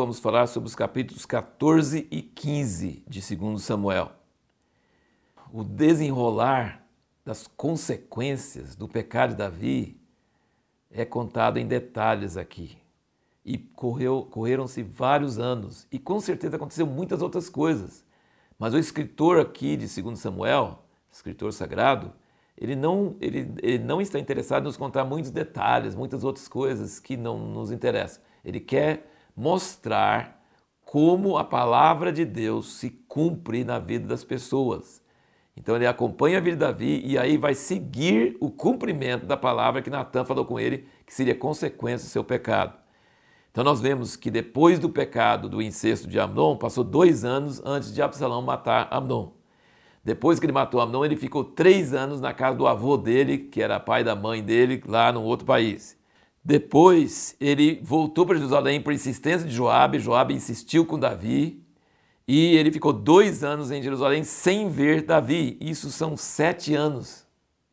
vamos falar sobre os capítulos 14 e 15 de 2 Samuel. O desenrolar das consequências do pecado de Davi é contado em detalhes aqui. E correram-se vários anos, e com certeza aconteceu muitas outras coisas. Mas o escritor aqui de 2 Samuel, escritor sagrado, ele não, ele, ele não está interessado em nos contar muitos detalhes, muitas outras coisas que não nos interessam. Ele quer mostrar como a palavra de Deus se cumpre na vida das pessoas. Então ele acompanha a vida de Davi e aí vai seguir o cumprimento da palavra que Natan falou com ele, que seria consequência do seu pecado. Então nós vemos que depois do pecado do incesto de Amnon, passou dois anos antes de Absalão matar Amnon. Depois que ele matou Amnon, ele ficou três anos na casa do avô dele, que era pai da mãe dele, lá num outro país. Depois ele voltou para Jerusalém por insistência de Joabe. Joabe insistiu com Davi e ele ficou dois anos em Jerusalém sem ver Davi. Isso são sete anos.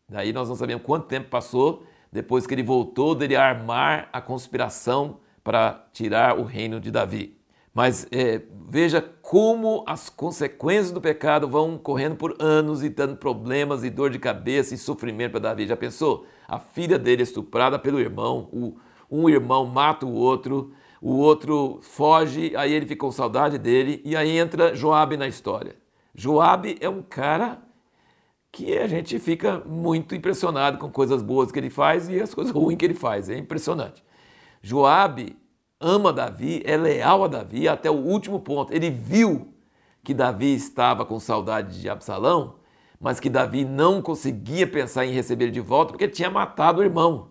Daí nós não sabemos quanto tempo passou depois que ele voltou dele armar a conspiração para tirar o reino de Davi. Mas é, veja como as consequências do pecado vão correndo por anos e dando problemas e dor de cabeça e sofrimento para Davi. Já pensou? A filha dele é estuprada pelo irmão, o, um irmão mata o outro, o outro foge, aí ele fica com saudade dele, e aí entra Joabe na história. Joabe é um cara que a gente fica muito impressionado com coisas boas que ele faz e as coisas ruins que ele faz, é impressionante. Joabe ama Davi, é leal a Davi até o último ponto. Ele viu que Davi estava com saudade de Absalão, mas que Davi não conseguia pensar em receber de volta porque tinha matado o irmão.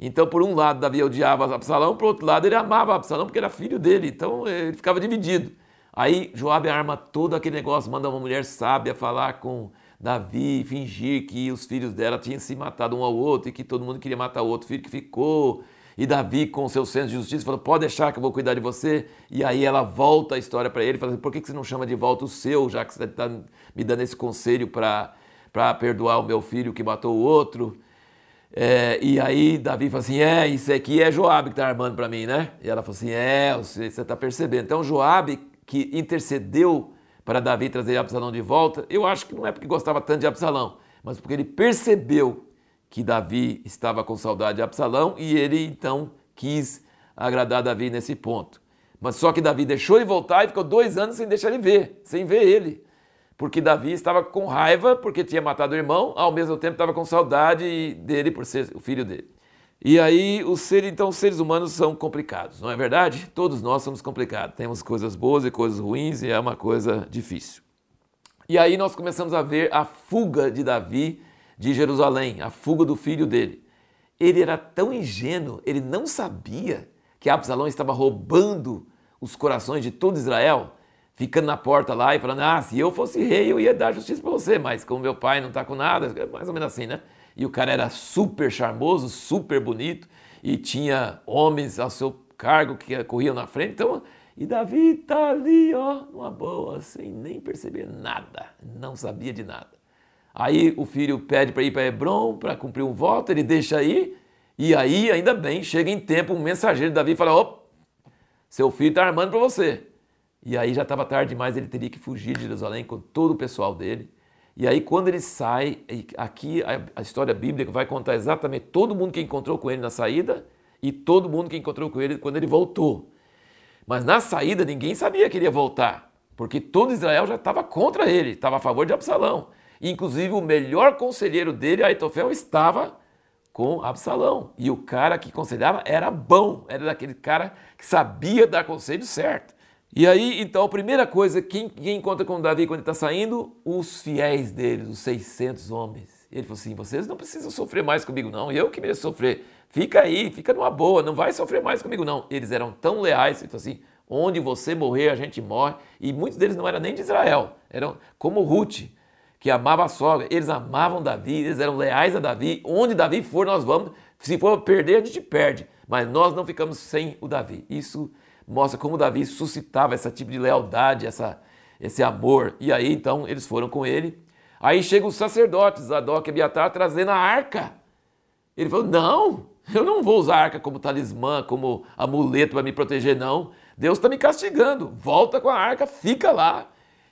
Então, por um lado, Davi odiava Absalão, por outro lado, ele amava Absalão porque era filho dele, então ele ficava dividido. Aí Joabe arma todo aquele negócio, manda uma mulher sábia falar com Davi, fingir que os filhos dela tinham se matado um ao outro e que todo mundo queria matar o outro filho que ficou. E Davi, com seu senso de justiça, falou: Pode deixar que eu vou cuidar de você. E aí ela volta a história para ele fala assim: Por que você não chama de volta o seu, já que você está me dando esse conselho para perdoar o meu filho que matou o outro? É, e aí Davi fala assim: é, isso aqui é Joabe que está armando para mim, né? E ela fala assim: é, você está percebendo. Então Joabe, que intercedeu para Davi trazer Absalão de volta, eu acho que não é porque gostava tanto de Absalão, mas porque ele percebeu que Davi estava com saudade de Absalão e ele então quis agradar Davi nesse ponto. Mas só que Davi deixou ele voltar e ficou dois anos sem deixar ele ver, sem ver ele porque Davi estava com raiva porque tinha matado o irmão, ao mesmo tempo estava com saudade dele por ser o filho dele. E aí, os seres, então, os seres humanos são complicados, não é verdade? Todos nós somos complicados. Temos coisas boas e coisas ruins e é uma coisa difícil. E aí nós começamos a ver a fuga de Davi de Jerusalém, a fuga do filho dele. Ele era tão ingênuo, ele não sabia que Absalão estava roubando os corações de todo Israel ficando na porta lá e falando: ah, se eu fosse rei, eu ia dar justiça para você, mas como meu pai não está com nada, mais ou menos assim, né? E o cara era super charmoso, super bonito e tinha homens ao seu cargo que corriam na frente, então. E Davi tá ali, ó, numa boa, sem nem perceber nada, não sabia de nada. Aí o filho pede para ir para Hebron para cumprir um voto, ele deixa aí, e aí, ainda bem, chega em tempo um mensageiro de Davi e fala: seu filho está armando para você. E aí já estava tarde demais, ele teria que fugir de Jerusalém com todo o pessoal dele. E aí quando ele sai, aqui a história bíblica vai contar exatamente todo mundo que encontrou com ele na saída e todo mundo que encontrou com ele quando ele voltou. Mas na saída ninguém sabia que ele ia voltar, porque todo Israel já estava contra ele, estava a favor de Absalão. Inclusive o melhor conselheiro dele, Aitofel, estava com Absalão. E o cara que aconselhava era bom, era daquele cara que sabia dar conselho certo. E aí, então, a primeira coisa, quem, quem encontra com Davi quando está saindo? Os fiéis dele, os 600 homens. Ele falou assim: vocês não precisam sofrer mais comigo, não. Eu que mereço sofrer. Fica aí, fica numa boa, não vai sofrer mais comigo, não. Eles eram tão leais, ele falou assim: onde você morrer, a gente morre. E muitos deles não eram nem de Israel, eram como Ruth, que amava a sogra. Eles amavam Davi, eles eram leais a Davi. Onde Davi for, nós vamos. Se for perder, a gente perde. Mas nós não ficamos sem o Davi. Isso mostra como Davi suscitava esse tipo de lealdade, essa, esse amor. E aí então eles foram com ele. Aí chegam os sacerdotes, Zadok e Abiatar, trazendo a arca. Ele falou: Não, eu não vou usar a arca como talismã, como amuleto para me proteger, não. Deus está me castigando. Volta com a arca, fica lá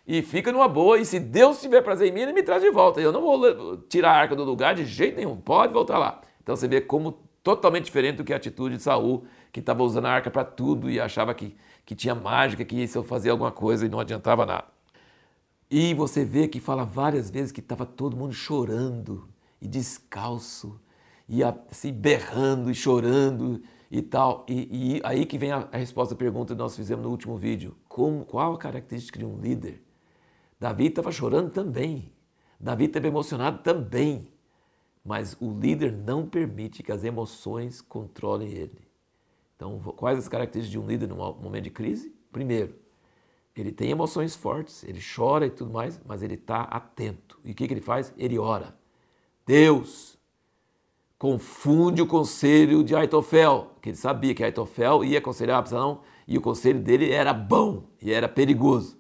e fica numa boa. E se Deus tiver prazer em mim, ele me traz de volta. Eu não vou tirar a arca do lugar de jeito nenhum. Pode voltar lá. Então você vê como totalmente diferente do que a atitude de Saul, que estava usando a arca para tudo e achava que, que tinha mágica, que isso fazia alguma coisa e não adiantava nada. E você vê que fala várias vezes que estava todo mundo chorando e descalço e assim berrando e chorando e tal. E, e aí que vem a, a, resposta à pergunta que nós fizemos no último vídeo. Como, qual a característica de um líder? Davi estava chorando também. Davi estava emocionado também. Mas o líder não permite que as emoções controlem ele. Então, quais as características de um líder num momento de crise? Primeiro, ele tem emoções fortes, ele chora e tudo mais, mas ele está atento. E o que, que ele faz? Ele ora. Deus confunde o conselho de Aitofel, que ele sabia que Aitofel ia aconselhar Absalão e o conselho dele era bom e era perigoso.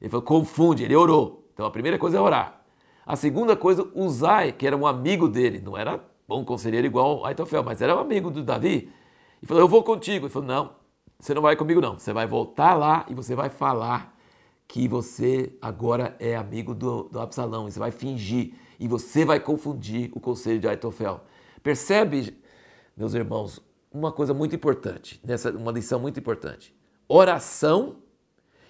Ele falou, confunde, ele orou. Então a primeira coisa é orar. A segunda coisa, Uzai, que era um amigo dele, não era bom conselheiro igual Aitofel, mas era um amigo do Davi, e falou: Eu vou contigo. Ele falou: Não, você não vai comigo, não. Você vai voltar lá e você vai falar que você agora é amigo do, do Absalão, e você vai fingir, e você vai confundir o conselho de Aitofel. Percebe, meus irmãos, uma coisa muito importante, nessa, uma lição muito importante. Oração,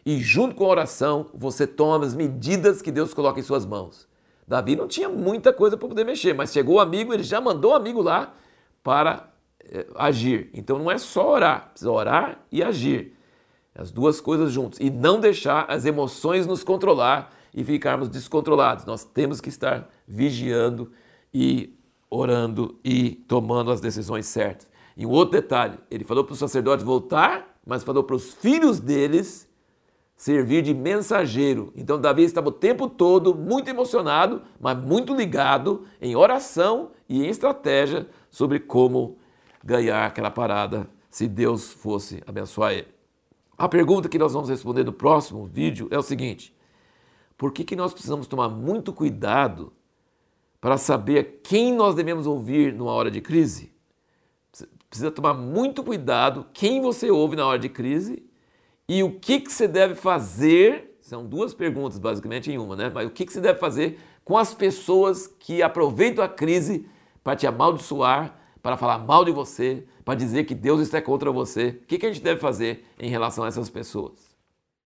e junto com a oração, você toma as medidas que Deus coloca em suas mãos. Davi não tinha muita coisa para poder mexer, mas chegou o amigo, ele já mandou o amigo lá para é, agir. Então não é só orar, precisa orar e agir. As duas coisas juntas. E não deixar as emoções nos controlar e ficarmos descontrolados. Nós temos que estar vigiando e orando e tomando as decisões certas. E um outro detalhe, ele falou para os sacerdotes voltar, mas falou para os filhos deles servir de mensageiro. Então Davi estava o tempo todo muito emocionado, mas muito ligado em oração e em estratégia sobre como ganhar aquela parada se Deus fosse abençoar ele. A pergunta que nós vamos responder no próximo vídeo é o seguinte: por que, que nós precisamos tomar muito cuidado para saber quem nós devemos ouvir numa hora de crise? Precisa tomar muito cuidado quem você ouve na hora de crise e o que, que você deve fazer? São duas perguntas, basicamente, em uma, né? Mas o que, que você deve fazer com as pessoas que aproveitam a crise para te amaldiçoar, para falar mal de você, para dizer que Deus está contra você? O que, que a gente deve fazer em relação a essas pessoas?